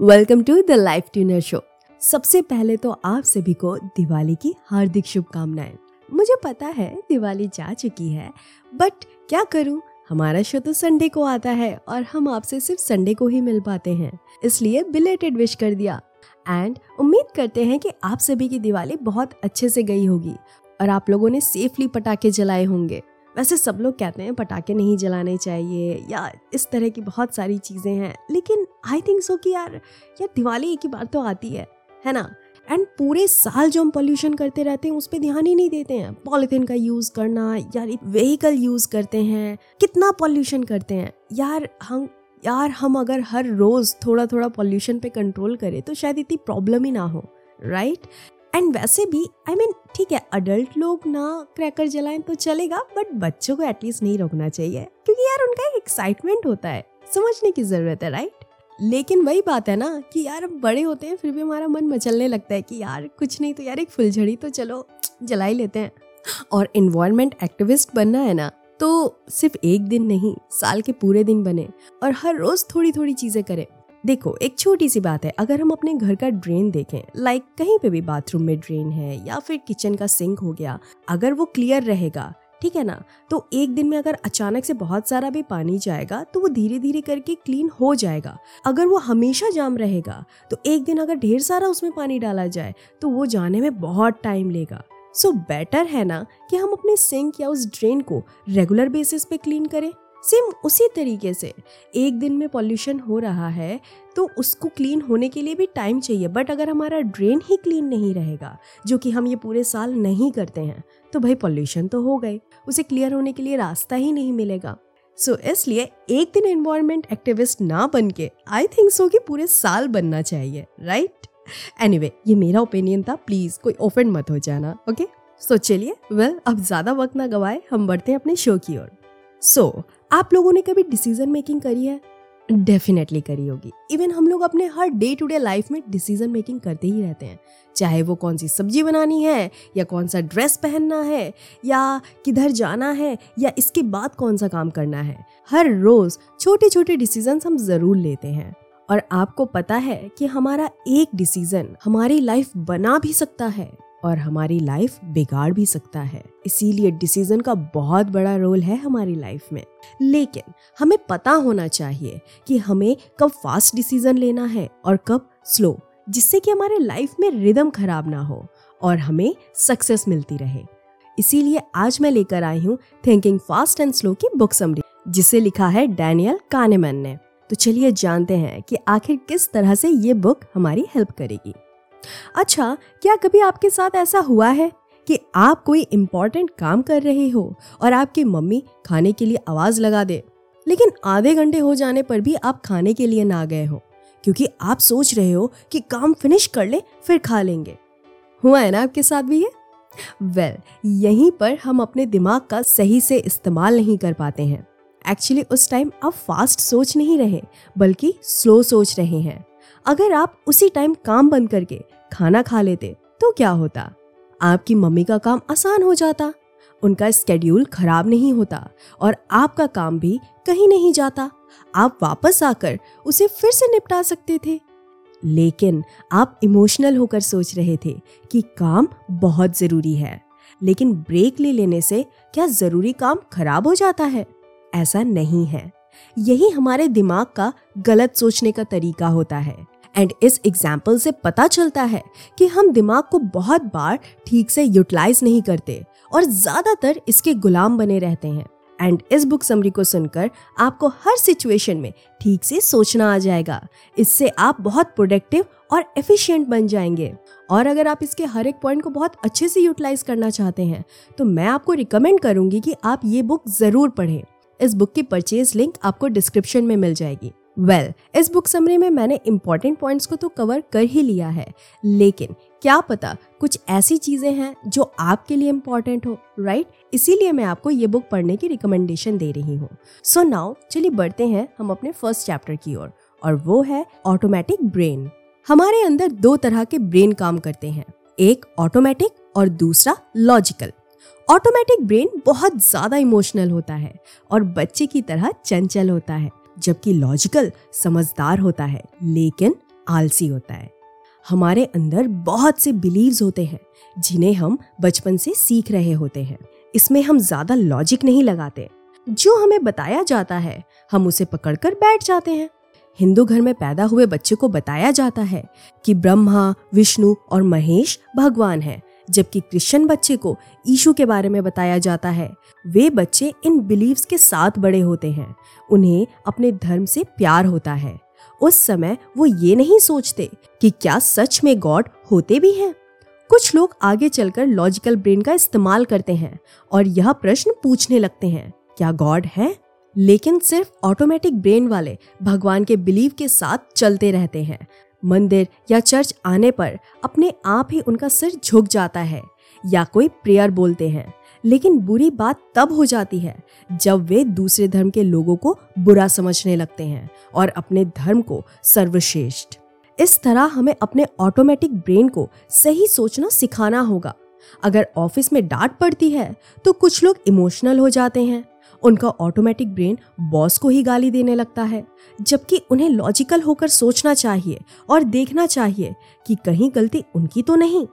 Welcome to the life tuner show सबसे पहले तो आप सभी को दिवाली की हार्दिक शुभकामनाएँ। मुझे पता है दिवाली जा चुकी है बट क्या करूँ? हमारा शो तो संडे को आता है और हम आपसे सिर्फ़ संडे को ही मिल पाते हैं। इसलिए बिलेटेड विश कर दिया। एंड उम्मीद करते हैं कि आप सभी की दिवाली बहुत अच्छे से गई होगी और आप लोगों ने सेफली पटाखे जलाए होंगे। वैसे सब लोग कहते हैं पटाखे नहीं जलाने चाहिए या इस तरह की बहुत सारी चीज़ें हैं, लेकिन आई थिंक सो कि यार यार दिवाली एक ही बार तो आती है है ना? एंड पूरे साल जो हम पॉल्यूशन करते रहते हैं, उस पर ध्यान ही नहीं देते हैं। पॉलिथीन का यूज़ करना, यार व्हीकल यूज़ करते हैं, कितना पॉल्यूशन करते हैं। यार हम यार हम अगर हर रोज़ थोड़ा थोड़ा पॉल्यूशन पे कंट्रोल करें तो शायद इतनी प्रॉब्लम ही ना हो राइट? एंड वैसे भी आई मीन ठीक है अडल्ट लोग ना क्रैकर जलाएँ तो चलेगा बट बच्चों को एटलीस्ट नहीं रोकना चाहिए, क्योंकि यार उनका एक एक्साइटमेंट होता है, समझने की ज़रूरत है राइट लेकिन वही बात है ना कि यार हम बड़े होते हैं, फिर भी हमारा मन मचलने लगता है कि यार कुछ नहीं तो यार एक फुलझड़ी तो चलो जला ही लेते हैं। और इन्वायरमेंट एक्टिविस्ट बनना है ना तो सिर्फ़ एक दिन नहीं, साल के पूरे दिन बने, और हर रोज थोड़ी थोड़ी चीज़ें करें। देखो एक छोटी सी बात है अगर हम अपने घर का ड्रेन देखें लाइक कहीं पे भी बाथरूम में ड्रेन है या फिर किचन का सिंक हो गया अगर वो क्लियर रहेगा ठीक है ना? तो एक दिन में अगर अचानक से बहुत सारा भी पानी जाएगा तो वो धीरे धीरे करके क्लीन हो जाएगा। अगर वो हमेशा जाम रहेगा तो एक दिन अगर ढेर सारा उसमें पानी डाला जाए तो वो जाने में बहुत टाइम लेगा। सो so, बेटर है ना कि हम अपने सिंक या उस ड्रेन को रेगुलर बेसिस पे क्लीन करें। सेम उसी तरीके से। एक दिन में पॉल्यूशन हो रहा है तो उसको क्लीन होने के लिए भी टाइम चाहिए। बट अगर हमारा ड्रेन ही क्लीन नहीं रहेगा जो कि हम ये पूरे साल नहीं करते हैं तो भाई पॉल्यूशन तो हो गए। उसे क्लियर होने के लिए रास्ता ही नहीं मिलेगा। सो so, इसलिए एक दिन एनवायरमेंट एक्टिविस्ट ना बन के आई थिंक सो कि पूरे साल बनना चाहिए राइट एनी anyway, ये मेरा ओपिनियन था। प्लीज़ कोई ओफेंड मत हो जाना ओके सो चलिए वेल अब ज़्यादा वक्त ना गवाए हम बढ़ते हैं अपने शो की ओर। सो so, आप लोगों ने कभी डिसीज़न मेकिंग करी है? डेफिनेटली करी होगी। इवन हम लोग अपने हर डे टू डे लाइफ में डिसीज़न मेकिंग करते ही रहते हैं। चाहे वो कौन सी सब्ज़ी बनानी है या कौन सा ड्रेस पहनना है या किधर जाना है या इसके बाद कौन सा काम करना है। हर रोज छोटे छोटे डिसीज़न हम ज़रूर लेते हैं। और आपको पता है कि हमारा एक डिसीज़न हमारी लाइफ बना भी सकता है। और हमारी लाइफ बिगाड़ भी सकता है। इसीलिए डिसीज़न का बहुत बड़ा रोल है हमारी लाइफ में। लेकिन हमें पता होना चाहिए कि हमें कब फास्ट डिसीज़न लेना है और कब स्लो जिससे कि हमारे लाइफ में रिदम खराब ना हो और हमें सक्सेस मिलती रहे। इसीलिए आज मैं लेकर आई हूँ थिंकिंग फास्ट एंड स्लो की बुक समरी जिसे लिखा है डैनियल कानेमन ने। तो चलिए जानते हैं कि आखिर किस तरह से ये बुक हमारी हेल्प करेगी। अच्छा क्या कभी आपके साथ ऐसा हुआ है कि आप कोई इम्पोर्टेंट काम कर रहे हो और आपकी मम्मी खाने के लिए आवाज़ लगा दे लेकिन आधे घंटे हो जाने पर भी आप खाने के लिए ना गए हो क्योंकि आप सोच रहे हो कि काम फिनिश कर ले फिर खा लेंगे? हुआ है ना आपके साथ भी ये? वेल well, यहीं पर हम अपने दिमाग का सही से इस्तेमाल नहीं कर पाते हैं। एक्चुअली उस टाइम आप फास्ट सोच नहीं रहे बल्कि स्लो सोच रहे हैं। अगर आप उसी टाइम काम बंद करके खाना खा लेते तो क्या होता? आपकी मम्मी का काम आसान हो जाता, उनका स्केड्यूल खराब नहीं होता और आपका काम भी कहीं नहीं जाता। आप वापस आकर उसे फिर से निपटा सकते थे। लेकिन आप इमोशनल होकर सोच रहे थे कि काम बहुत ज़रूरी है, लेकिन ब्रेक ले लेने से क्या ज़रूरी काम खराब हो जाता है? ऐसा नहीं है। यही हमारे दिमाग का गलत सोचने का तरीका होता है। एंड इस एग्ज़ाम्पल से पता चलता है कि हम दिमाग को बहुत बार ठीक से यूटिलाइज नहीं करते और ज़्यादातर इसके गुलाम बने रहते हैं। एंड इस बुक समरी को सुनकर आपको हर सिचुएशन में ठीक से सोचना आ जाएगा। इससे आप बहुत प्रोडक्टिव और एफिशिएंट बन जाएँगे। और अगर आप इसके हर एक पॉइंट को बहुत अच्छे से यूटिलाइज करना चाहते हैं तो मैं आपको रिकमेंड करूँगी कि आप ये बुक ज़रूर पढ़ें। इस बुक की परचेज लिंक आपको डिस्क्रिप्शन में मिल जाएगी। वेल well, इस बुक समरी में मैंने इंपॉर्टेंट पॉइंट्स को तो कवर कर ही लिया है लेकिन क्या पता कुछ ऐसी चीज़ें हैं जो आपके लिए इम्पोर्टेंट हो राइट right? इसीलिए मैं आपको ये बुक पढ़ने की रिकमेंडेशन दे रही हूँ। सो नाउ चलिए बढ़ते हैं हम अपने फ़र्स्ट चैप्टर की ओर और, और वो है ऑटोमेटिक ब्रेन हमारे अंदर दो तरह के ब्रेन काम करते हैं एक ऑटोमेटिक और दूसरा लॉजिकल ऑटोमेटिक ब्रेन बहुत ज़्यादा इमोशनल होता है और बच्चे की तरह चंचल होता है। जबकि लॉजिकल समझदार होता है, लेकिन आलसी होता है। हमारे अंदर बहुत से बिलीव्स होते हैं, जिन्हें हम बचपन से सीख रहे होते हैं। इसमें हम ज़्यादा लॉजिक नहीं लगाते। जो हमें बताया जाता है, हम उसे पकड़कर बैठ जाते हैं। हिंदू घर में पैदा हुए बच्चे को बताया जाता है कि ब्रह्मा, विष्णु और महेश भगवान है। जबकि क्रिश्चियन बच्चे को ईशु के बारे में बताया जाता है। वे बच्चे इन बिलीव्स के साथ बड़े होते हैं। उन्हें अपने धर्म से प्यार होता है। उस समय वो ये नहीं सोचते कि क्या सच में गॉड होते भी हैं। कुछ लोग आगे चलकर लॉजिकल ब्रेन का इस्तेमाल करते हैं और यह प्रश्न पूछने लगते हैं, क्या गॉड है? लेकिन सिर्फ़ ऑटोमेटिक ब्रेन वाले भगवान के बिलीव के साथ चलते रहते हैं। मंदिर या चर्च आने पर अपने आप ही उनका सिर झुक जाता है या कोई प्रेयर बोलते हैं। लेकिन बुरी बात तब हो जाती है जब वे दूसरे धर्म के लोगों को बुरा समझने लगते हैं और अपने धर्म को सर्वश्रेष्ठ। इस तरह हमें अपने ऑटोमेटिक ब्रेन को सही सोचना सिखाना होगा। अगर ऑफ़िस में डांट पड़ती है तो कुछ लोग इमोशनल हो जाते हैं। उनका ऑटोमेटिक ब्रेन बॉस को ही गाली देने लगता है, जबकि उन्हें लॉजिकल होकर सोचना चाहिए और देखना चाहिए कि कहीं गलती उनकी तो नहीं।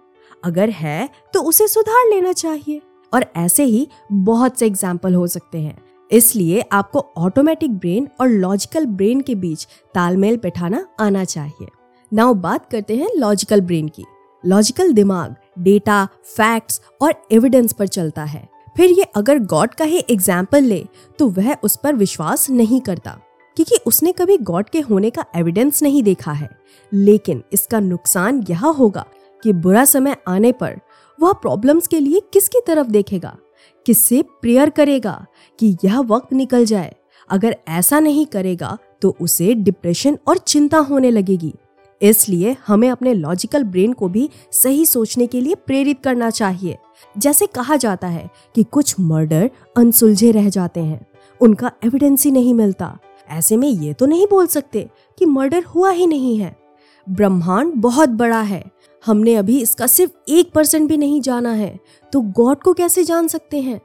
अगर है तो उसे सुधार लेना चाहिए। और ऐसे ही बहुत से एग्ज़ाम्पल हो सकते हैं। इसलिए आपको ऑटोमेटिक ब्रेन और लॉजिकल ब्रेन के बीच तालमेल बैठाना आना चाहिए। नाउ बात करते हैं लॉजिकल ब्रेन की। लॉजिकल दिमाग डेटा फैक्ट्स और एविडेंस पर चलता है। फिर ये अगर गॉड का ही एग्ज़ाम्पल ले तो वह उस पर विश्वास नहीं करता, क्योंकि उसने कभी गॉड के होने का एविडेंस नहीं देखा है। लेकिन इसका नुकसान यह होगा कि बुरा समय आने पर वह प्रॉब्लम्स के लिए किसकी तरफ़ देखेगा? किससे प्रेयर करेगा कि यह वक्त निकल जाए? अगर ऐसा नहीं करेगा तो उसे डिप्रेशन और चिंता होने लगेगी। इसलिए हमें अपने लॉजिकल ब्रेन को भी सही सोचने के लिए प्रेरित करना चाहिए। जैसे कहा जाता है कि कुछ मर्डर अनसुलझे रह जाते हैं। उनका एविडेंस ही नहीं मिलता। ऐसे में ये तो नहीं बोल सकते कि मर्डर हुआ ही नहीं है। ब्रह्मांड बहुत बड़ा है। हमने अभी इसका सिर्फ़ एक परसेंट भी नहीं जाना है। तो गॉड को कैसे जान सकते हैं?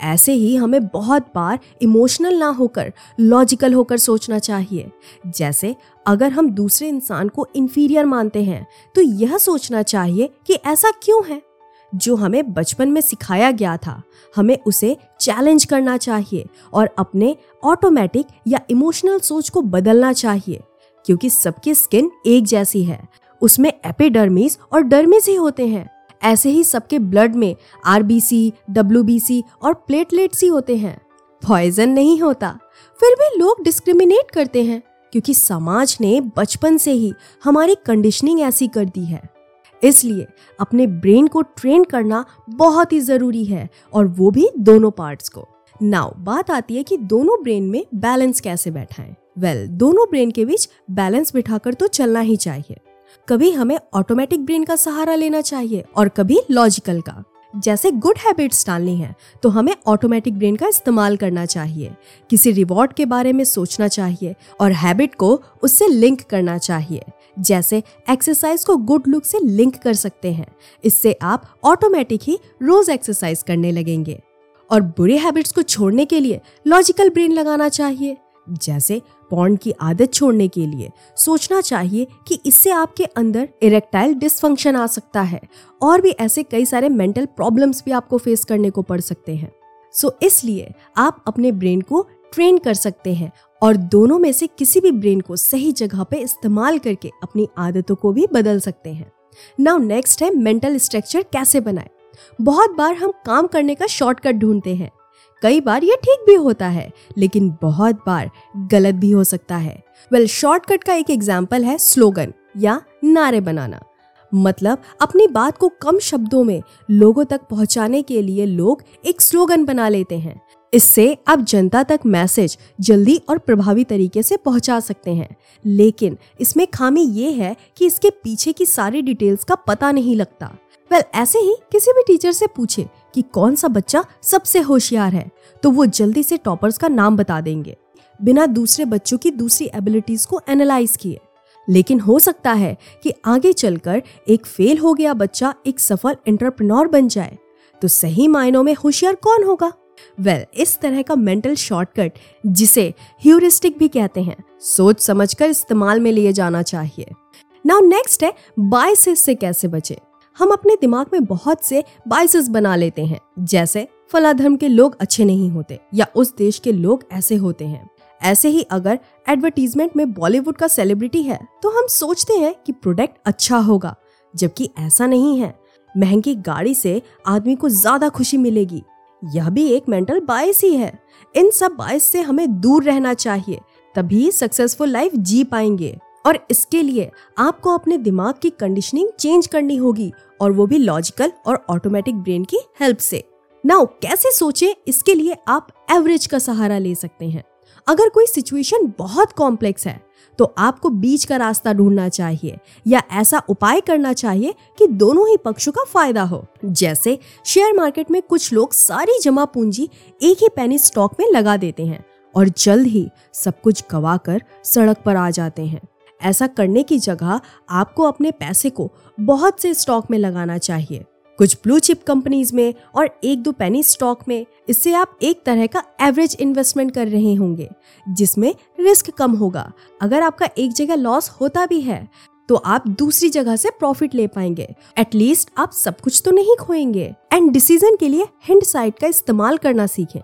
ऐसे ही हमें बहुत बार इमोशनल ना होकर, लॉजिकल होकर सोचना चाहिए। जैसे, अगर हम दूसरे इंसान को इन्फीरियर मानते हैं तो यह सोचना चाहिए कि ऐसा क्यों है? जो हमें बचपन में सिखाया गया था, हमें उसे चैलेंज करना चाहिए और अपने ऑटोमेटिक या इमोशनल सोच को बदलना चाहिए, क्योंकि सबकी स्किन एक जैसी है। उसमें एपिडर्मिस और डर्मिस ही होते हैं। ऐसे ही सबके ब्लड में आरबीसी, डब्ल्यूबीसी और प्लेटलेट्स ही होते हैं। पॉइजन नहीं होता। फिर भी लोग डिस्क्रिमिनेट करते हैं क्योंकि समाज ने बचपन से ही हमारी कंडीशनिंग ऐसी कर दी है। इसलिए अपने ब्रेन को ट्रेन करना बहुत ही ज़रूरी है और वो भी दोनों पार्ट्स को। नाउ बात आती है कि दोनों ब्रेन में बैलेंस कैसे बैठाएँ। वेल well, दोनों ब्रेन के बीच बैलेंस बिठाकर तो चलना ही चाहिए। कभी हमें ऑटोमेटिक ब्रेन का सहारा लेना चाहिए और कभी लॉजिकल का। जैसे गुड हैबिट्स डालनी है तो हमें ऑटोमेटिक ब्रेन का इस्तेमाल करना चाहिए। किसी रिवॉर्ड के बारे में सोचना चाहिए और हैबिट को उससे लिंक करना चाहिए। जैसे एक्सरसाइज को गुड लुक से लिंक कर सकते हैं। इससे आप ऑटोमेटिक ही रोज एक्सरसाइज करने लगेंगे। और बुरे हैबिट्स को छोड़ने के लिए लॉजिकल ब्रेन लगाना चाहिए। जैसे पॉन्ड की आदत छोड़ने के लिए सोचना चाहिए कि इससे आपके अंदर इरेक्टाइल डिसफंक्शन आ सकता है और भी ऐसे कई सारे मेंटल प्रॉब्लम्स भी आपको फेस करने को पड़ सकते हैं। सो so, इसलिए आप अपने ब्रेन को ट्रेन कर सकते हैं और दोनों में से किसी भी ब्रेन को सही जगह पे इस्तेमाल करके अपनी आदतों को भी बदल सकते हैं। नाउ नेक्स्ट है मेंटल स्ट्रक्चर कैसे बनाए? बहुत बार हम काम करने का शॉर्टकट ढूंढते हैं। कई बार ये ठीक भी होता है लेकिन बहुत बार गलत भी हो सकता है। वेल well, शॉर्टकट का एक एग्ज़ाम्पल है स्लोगन या नारे बनाना। मतलब अपनी बात को कम शब्दों में लोगों तक पहुँचाने के लिए लोग एक स्लोगन बना लेते हैं। इससे आप जनता तक मैसेज जल्दी और प्रभावी तरीके से पहुँचा सकते हैं। लेकिन इसमें खामी ये है कि इसके पीछे की सारी डिटेल्स का पता नहीं लगता। वेल well, ऐसे ही किसी भी टीचर से पूछे कि कौन सा बच्चा सबसे होशियार है तो वो जल्दी से टॉपर्स का नाम बता देंगे। बिना दूसरे बच्चों की दूसरी एबिलिटीज को एनालाइज किए। लेकिन हो सकता है कि आगे चलकर एक फेल हो गया बच्चा एक सफल एंटरप्रेन्योर बन जाए तो सही मायनों में होशियार कौन होगा? वेल well, इस तरह का मेंटल शॉर्टकट जिसे ह्यूरिस्टिक भी कहते हैं सोच समझकर इस्तेमाल में लिए जाना चाहिए। नाउ नेक्स्ट है बाइसेस से कैसे बचे? हम अपने दिमाग में बहुत से बाइसेस बना लेते हैं, जैसे फला धर्म के लोग अच्छे नहीं होते या उस देश के लोग ऐसे होते हैं। ऐसे ही अगर एडवर्टीजमेंट में बॉलीवुड का सेलिब्रिटी है तो हम सोचते हैं कि प्रोडक्ट अच्छा होगा, जबकि ऐसा नहीं है। महँगी गाड़ी से आदमी को ज़्यादा खुशी मिलेगी, यह भी एक मेंटल बायस ही है। इन सब बायस से हमें दूर रहना चाहिए, तभी सक्सेसफुल लाइफ जी पाएँगे। और इसके लिए आपको अपने दिमाग की कंडीशनिंग चेंज करनी होगी और वो भी लॉजिकल और ऑटोमेटिक ब्रेन की हेल्प से। नाउ कैसे सोचे? इसके लिए आप एवरेज का सहारा ले सकते हैं। अगर कोई सिचुएशन बहुत कॉम्प्लेक्स है तो आपको बीच का रास्ता ढूंढना चाहिए या ऐसा उपाय करना चाहिए कि दोनों ही पक्षों का फ़ायदा हो। जैसे शेयर मार्केट में कुछ लोग सारी जमा पूंजी एक ही पैनी स्टॉक में लगा देते हैं और जल्द ही सब कुछ गवा कर सड़क पर आ जाते हैं। ऐसा करने की जगह आपको अपने पैसे को बहुत से स्टॉक में लगाना चाहिए। कुछ ब्लू चिप कंपनीज़ में और एक दो पेनी स्टॉक में इससे आप एक तरह का एवरेज इन्वेस्टमेंट कर रहे होंगे, जिसमें रिस्क कम होगा। अगर आपका एक जगह लॉस होता भी है तो आप दूसरी जगह से प्रॉफिट ले पाएँगे। एटलीस्ट आप सब कुछ तो नहीं खोएँगे। एंड डिसीज़न के लिए हिंड साइट का इस्तेमाल करना सीखें।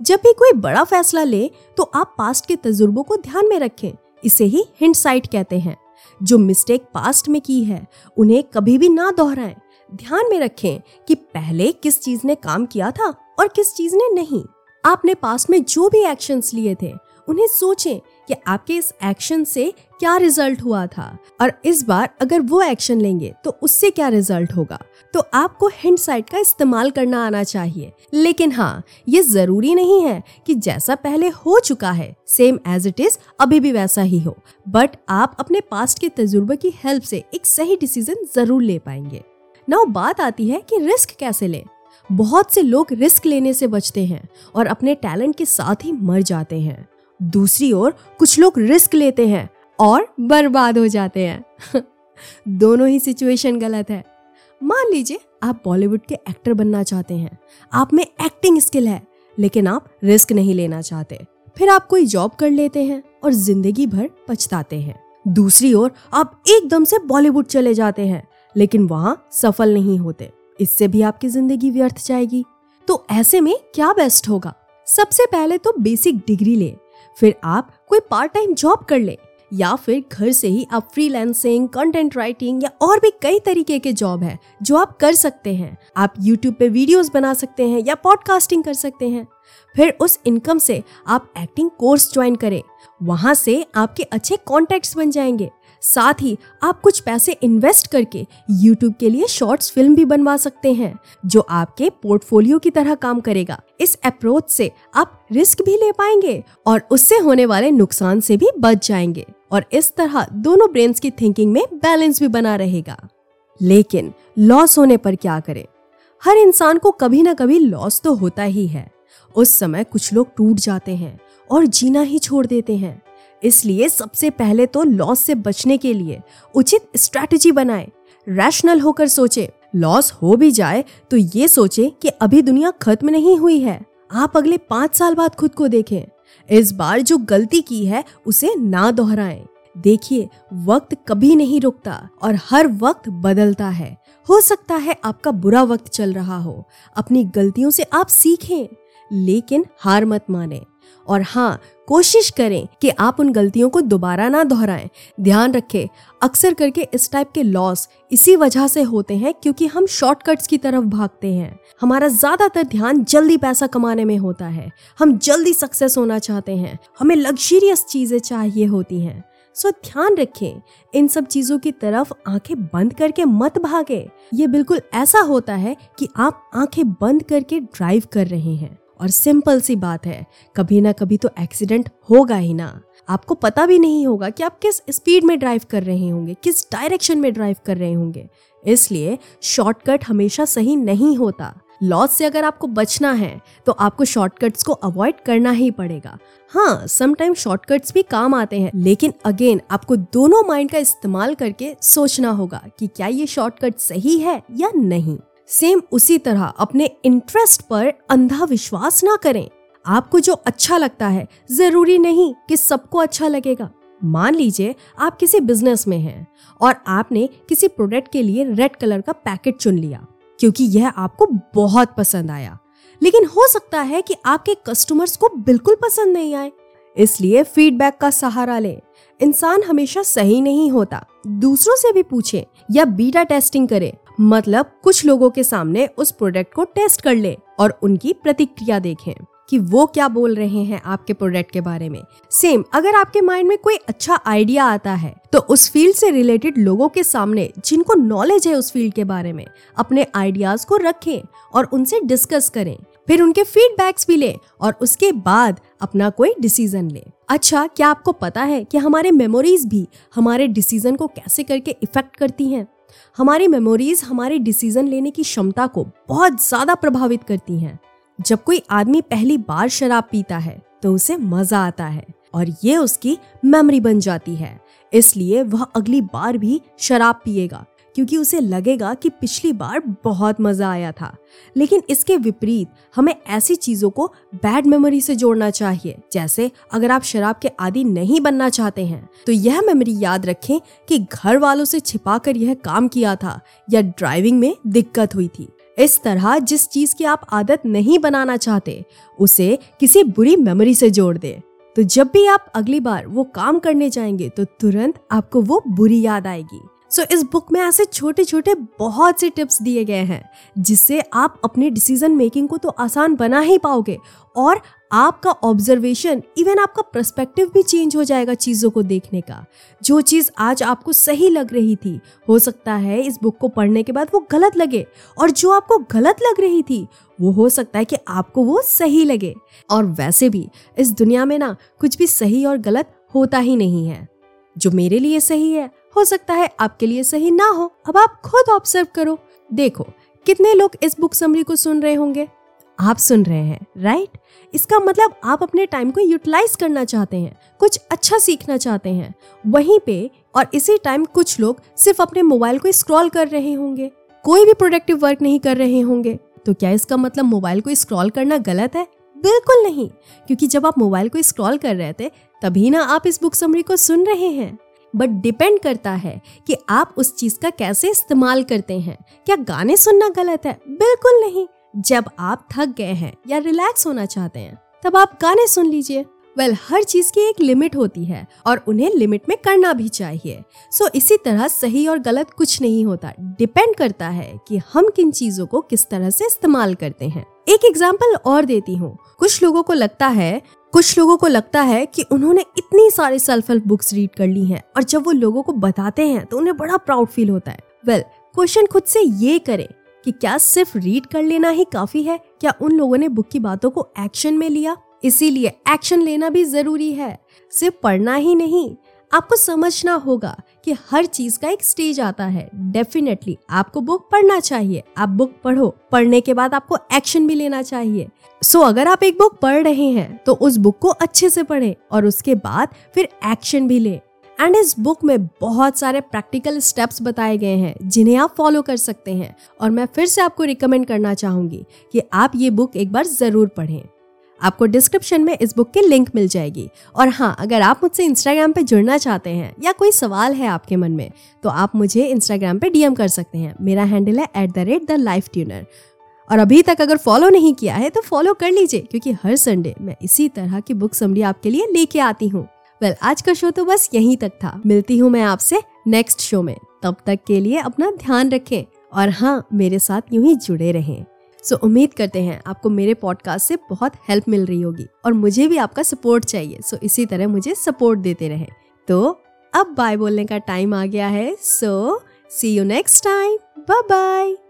जब भी कोई बड़ा फैसला ले तो आप पास्ट के तजुर्बों को ध्यान में रखें। इसे ही हिंड साइट कहते हैं। जो मिस्टेक पास्ट में की है, उन्हें कभी भी ना दोहराएँ। ध्यान में रखें कि पहले किस चीज़ ने काम किया था और किस चीज़ ने नहीं। आपने पास्ट में जो भी एक्शंस लिए थे, उन्हें सोचें कि आपके इस एक्शन से क्या रिज़ल्ट हुआ था। और इस बार अगर वो एक्शन लेंगे तो उससे क्या रिज़ल्ट होगा। तो आपको हिंट साइट का इस्तेमाल करना आना चाहिए। लेकिन हाँ ये ज़रूरी नहीं है कि जैसा पहले हो चुका है सेम एज इट इज़ अभी भी वैसा ही हो। बट आप अपने पास्ट के तजुर्बे की हेल्प से एक सही डिसीज़न ज़रूर ले पाएँगे। नाउ बात आती है कि रिस्क कैसे लें। बहुत से लोग रिस्क लेने से बचते हैं और अपने टैलेंट के साथ ही मर जाते हैं। दूसरी ओर कुछ लोग रिस्क लेते हैं और बर्बाद हो जाते हैं। दोनों ही सिचुएशन गलत है। मान लीजिए आप बॉलीवुड के एक्टर बनना चाहते हैं। आप में एक्टिंग स्किल है, लेकिन आप रिस्क नहीं लेना चाहते। फिर आप कोई जॉब कर लेते हैं और ज़िंदगी भर पछताते हैं। दूसरी ओर आप एकदम से बॉलीवुड चले जाते हैं, लेकिन वहाँ सफल नहीं होते। इससे भी आपकी ज़िंदगी व्यर्थ जाएगी। तो ऐसे में क्या बेस्ट होगा? सबसे पहले तो बेसिक डिग्री ले। फिर आप कोई पार्ट टाइम जॉब कर ले, या फिर घर से ही आप फ्रीलांसिंग कंटेंट राइटिंग या और भी कई तरीके के जॉब है जो आप कर सकते हैं। आप यूट्यूब पे वीडियोस बना सकते हैं या पॉडकास्टिंग कर सकते हैं। फिर उस इनकम से आप एक्टिंग कोर्स ज्वाइन करें। वहाँ से आपके अच्छे कॉन्टेक्ट्स बन जाएँगे। साथ ही आप कुछ पैसे इन्वेस्ट करके YouTube के लिए शॉर्ट्स फ़िल्म भी बनवा सकते हैं, जो आपके पोर्टफोलियो की तरह काम करेगा। इस अप्रोच से आप रिस्क भी ले पाएँगे और उससे होने वाले नुकसान से भी बच जाएँगे और इस तरह दोनों ब्रेन्स की थिंकिंग में बैलेंस भी बना रहेगा। लेकिन लॉस होने पर क्या करें? हर इंसान को कभी ना कभी लॉस तो होता ही है। उस समय कुछ लोग टूट जाते हैं और जीना ही छोड़ देते हैं। इसलिए सबसे पहले तो लॉस से बचने के लिए उचित स्ट्रैटेजी बनाए रैशनल होकर सोचे। लॉस हो भी जाए तो ये सोचे कि अभी दुनिया खत्म नहीं हुई है। आप अगले पाँच साल बाद खुद को देखें। इस बार जो गलती की है, उसे ना दोहराएँ। देखिए, वक्त कभी नहीं रुकता और हर वक्त बदलता है। हो सकता है आपका बुरा वक्त चल रहा हो। अपनी गलतियों से आप सीखें, लेकिन हार मत माने। और हाँ कोशिश करें कि आप उन गलतियों को दोबारा ना दोहराएँ। ध्यान रखें, अक्सर करके इस टाइप के लॉस इसी वजह से होते हैं क्योंकि हम शॉर्टकट्स की तरफ़ भागते हैं। हमारा ज़्यादातर ध्यान जल्दी पैसा कमाने में होता है। हम जल्दी सक्सेस होना चाहते हैं। हमें लग्जरियस चीज़ें चाहिए होती हैं। सो ध्यान रखें, इन सब चीज़ों की तरफ़ आँखें बंद करके मत भागे। ये बिल्कुल ऐसा होता है कि आप आँखें बंद करके ड्राइव कर रहे हैं। और सिंपल सी बात है, कभी ना कभी तो एक्सीडेंट होगा ही ना। आपको पता भी नहीं होगा कि आप किस स्पीड में ड्राइव कर रहे होंगे, किस डायरेक्शन में ड्राइव कर रहे होंगे। इसलिए शॉर्टकट हमेशा सही नहीं होता। लॉस से अगर आपको बचना है तो आपको शॉर्टकट्स को अवॉइड करना ही पड़ेगा। हाँ समटाइम शॉर्टकट्स भी काम आते हैं, लेकिन अगेन आपको दोनों माइंड का इस्तेमाल करके सोचना होगा कि क्या ये शॉर्टकट सही है या नहीं। सेम उसी तरह अपने इंटरेस्ट पर अंधा विश्वास ना करें। आपको जो अच्छा लगता है, ज़रूरी नहीं कि सबको अच्छा लगेगा। मान लीजिए आप किसी बिज़नेस में हैं और आपने किसी प्रोडक्ट के लिए रेड कलर का पैकेट चुन लिया, क्योंकि यह आपको बहुत पसंद आया। लेकिन हो सकता है कि आपके कस्टमर्स को बिल्कुल पसंद नहीं आए। इसलिए फीडबैक का सहारा लें। इंसान हमेशा सही नहीं होता। दूसरों से भी पूछे या बीटा टेस्टिंग करे। मतलब कुछ लोगों के सामने उस प्रोडक्ट को टेस्ट कर ले और उनकी प्रतिक्रिया देखें कि वो क्या बोल रहे हैं आपके प्रोडक्ट के बारे में। सेम अगर आपके माइंड में कोई अच्छा आइडिया आता है तो उस फ़ील्ड से रिलेटेड लोगों के सामने जिनको नॉलेज है उस फ़ील्ड के बारे में, अपने आइडियाज़ को रखें और उनसे डिस्कस करें। फिर उनके फीडबैक्स भी ले और उसके बाद अपना कोई डिसीज़न ले। अच्छा क्या आपको पता है कि हमारे मेमोरीज भी हमारे डिसीज़न को कैसे करके इफ़ेक्ट करती हैं? हमारी मेमोरीज हमारे डिसीज़न लेने की क्षमता को बहुत ज़्यादा प्रभावित करती हैं। जब कोई आदमी पहली बार शराब पीता है तो उसे मज़ा आता है और ये उसकी मेमोरी बन जाती है। इसलिए वह अगली बार भी शराब पिएगा। क्योंकि उसे लगेगा कि पिछली बार बहुत मज़ा आया था। लेकिन इसके विपरीत, हमें ऐसी चीज़ों को बैड मेमोरी से जोड़ना चाहिए। जैसे, अगर आप शराब के आदि नहीं बनना चाहते हैं तो यह मेमोरी याद रखें कि घर वालों से छिपाकर यह काम किया था या ड्राइविंग में दिक्कत हुई थी। इस तरह, जिस चीज़ की आप आदत नहीं बनाना चाहते, उसे किसी बुरी मेमोरी से जोड़ दे। तो जब भी आप अगली बार वो काम करने जाएँगे तो तुरंत आपको वो बुरी याद आएगी। सो so, इस बुक में ऐसे छोटे छोटे बहुत से टिप्स दिए गए हैं जिससे आप अपने डिसीज़न मेकिंग को तो आसान बना ही पाओगे और आपका ऑब्जर्वेशन इवन आपका पर्सपेक्टिव भी चेंज हो जाएगा चीज़ों को देखने का। जो चीज़ आज आपको सही लग रही थी हो सकता है इस बुक को पढ़ने के बाद वो गलत लगे और जो आपको गलत लग रही थी वो हो सकता है कि आपको वो सही लगे। और वैसे भी इस दुनिया में ना कुछ भी सही और गलत होता ही नहीं है। जो मेरे लिए सही है हो सकता है आपके लिए सही ना हो। अब आप खुद ऑब्ज़र्व करो। देखो, कितने लोग इस बुक समरी को सुन रहे होंगे? आप सुन रहे हैं राइट इसका मतलब आप अपने टाइम को यूटिलाइज करना चाहते हैं, कुछ अच्छा सीखना चाहते हैं। वहीं पे और इसी टाइम कुछ लोग सिर्फ़ अपने मोबाइल को स्क्रॉल कर रहे होंगे। कोई भी प्रोडक्टिव वर्क नहीं कर रहे होंगे। तो क्या इसका मतलब मोबाइल को स्क्रॉल करना गलत है? बिल्कुल नहीं, क्योंकि जब आप मोबाइल को स्क्रॉल कर रहे थे, तभी ना आप इस बुक समरी को सुन रहे हैं। बट डिपेंड करता है कि आप उस चीज़ का कैसे इस्तेमाल करते हैं। क्या गाने सुनना गलत है? बिल्कुल नहीं। जब आप थक गए हैं या रिलैक्स होना चाहते हैं तब आप गाने सुन लीजिए। वेल well, हर चीज़ की एक लिमिट होती है और उन्हें लिमिट में करना भी चाहिए। सो so, इसी तरह सही और गलत कुछ नहीं होता। डिपेंड करता है कि हम किन चीज़ों को किस तरह से इस्तेमाल करते हैं। एक एग्ज़ाम्पल और देती हूँ। कुछ लोगों को लगता है कुछ लोगों को लगता है कि उन्होंने इतनी सारी सेल्फ हेल्प बुक्स रीड कर ली हैं और जब वो लोगों को बताते हैं तो उन्हें बड़ा प्राउड फील होता है। वेल well, क्वेश्चन खुद से ये करें कि क्या सिर्फ़ रीड कर लेना ही काफ़ी है? क्या उन लोगों ने बुक की बातों को एक्शन में लिया? इसीलिए एक्शन लेना भी ज़रूरी है। सिर्फ़ पढ़ना ही नहीं आपको समझना होगा कि हर चीज़ का एक स्टेज आता है। डेफिनेटली आपको बुक पढ़ना चाहिए। आप बुक पढ़ो। पढ़ने के बाद आपको एक्शन भी लेना चाहिए। सो so, अगर आप एक बुक पढ़ रहे हैं तो उस बुक को अच्छे से पढ़ें और उसके बाद फिर एक्शन भी लें। एंड इस बुक में बहुत सारे प्रैक्टिकल स्टेप्स बताए गए हैं जिन्हें आप फॉलो कर सकते हैं। और मैं फिर से आपको रिकमेंड करना चाहूँगी कि आप ये बुक एक बार ज़रूर पढ़ें। आपको डिस्क्रिप्शन में इस बुक की लिंक मिल जाएगी। और हाँ अगर आप मुझसे इंस्टाग्राम पे जुड़ना चाहते हैं या कोई सवाल है आपके मन में तो आप मुझे इंस्टाग्राम पे डीएम कर सकते हैं। मेरा हैंडल है at the rate the life tuner और अभी तक अगर फॉलो नहीं किया है तो फॉलो कर लीजिए क्योंकि हर संडे मैं इसी तरह की बुक समरी आपके लिए लेके आती हूँ। वेल well, आज का शो तो बस यहीं तक था। मिलती हूँ मैं आपसे नेक्स्ट शो में। तब तक के लिए अपना ध्यान रखें। और हाँ मेरे साथ यूँ ही जुड़े रहें। सो उम्मीद करते हैं आपको मेरे पॉडकास्ट से बहुत हेल्प मिल रही होगी और मुझे भी आपका सपोर्ट चाहिए। सो इसी तरह मुझे सपोर्ट देते रहे। तो अब बाय बोलने का टाइम आ गया है। So see you next time bye bye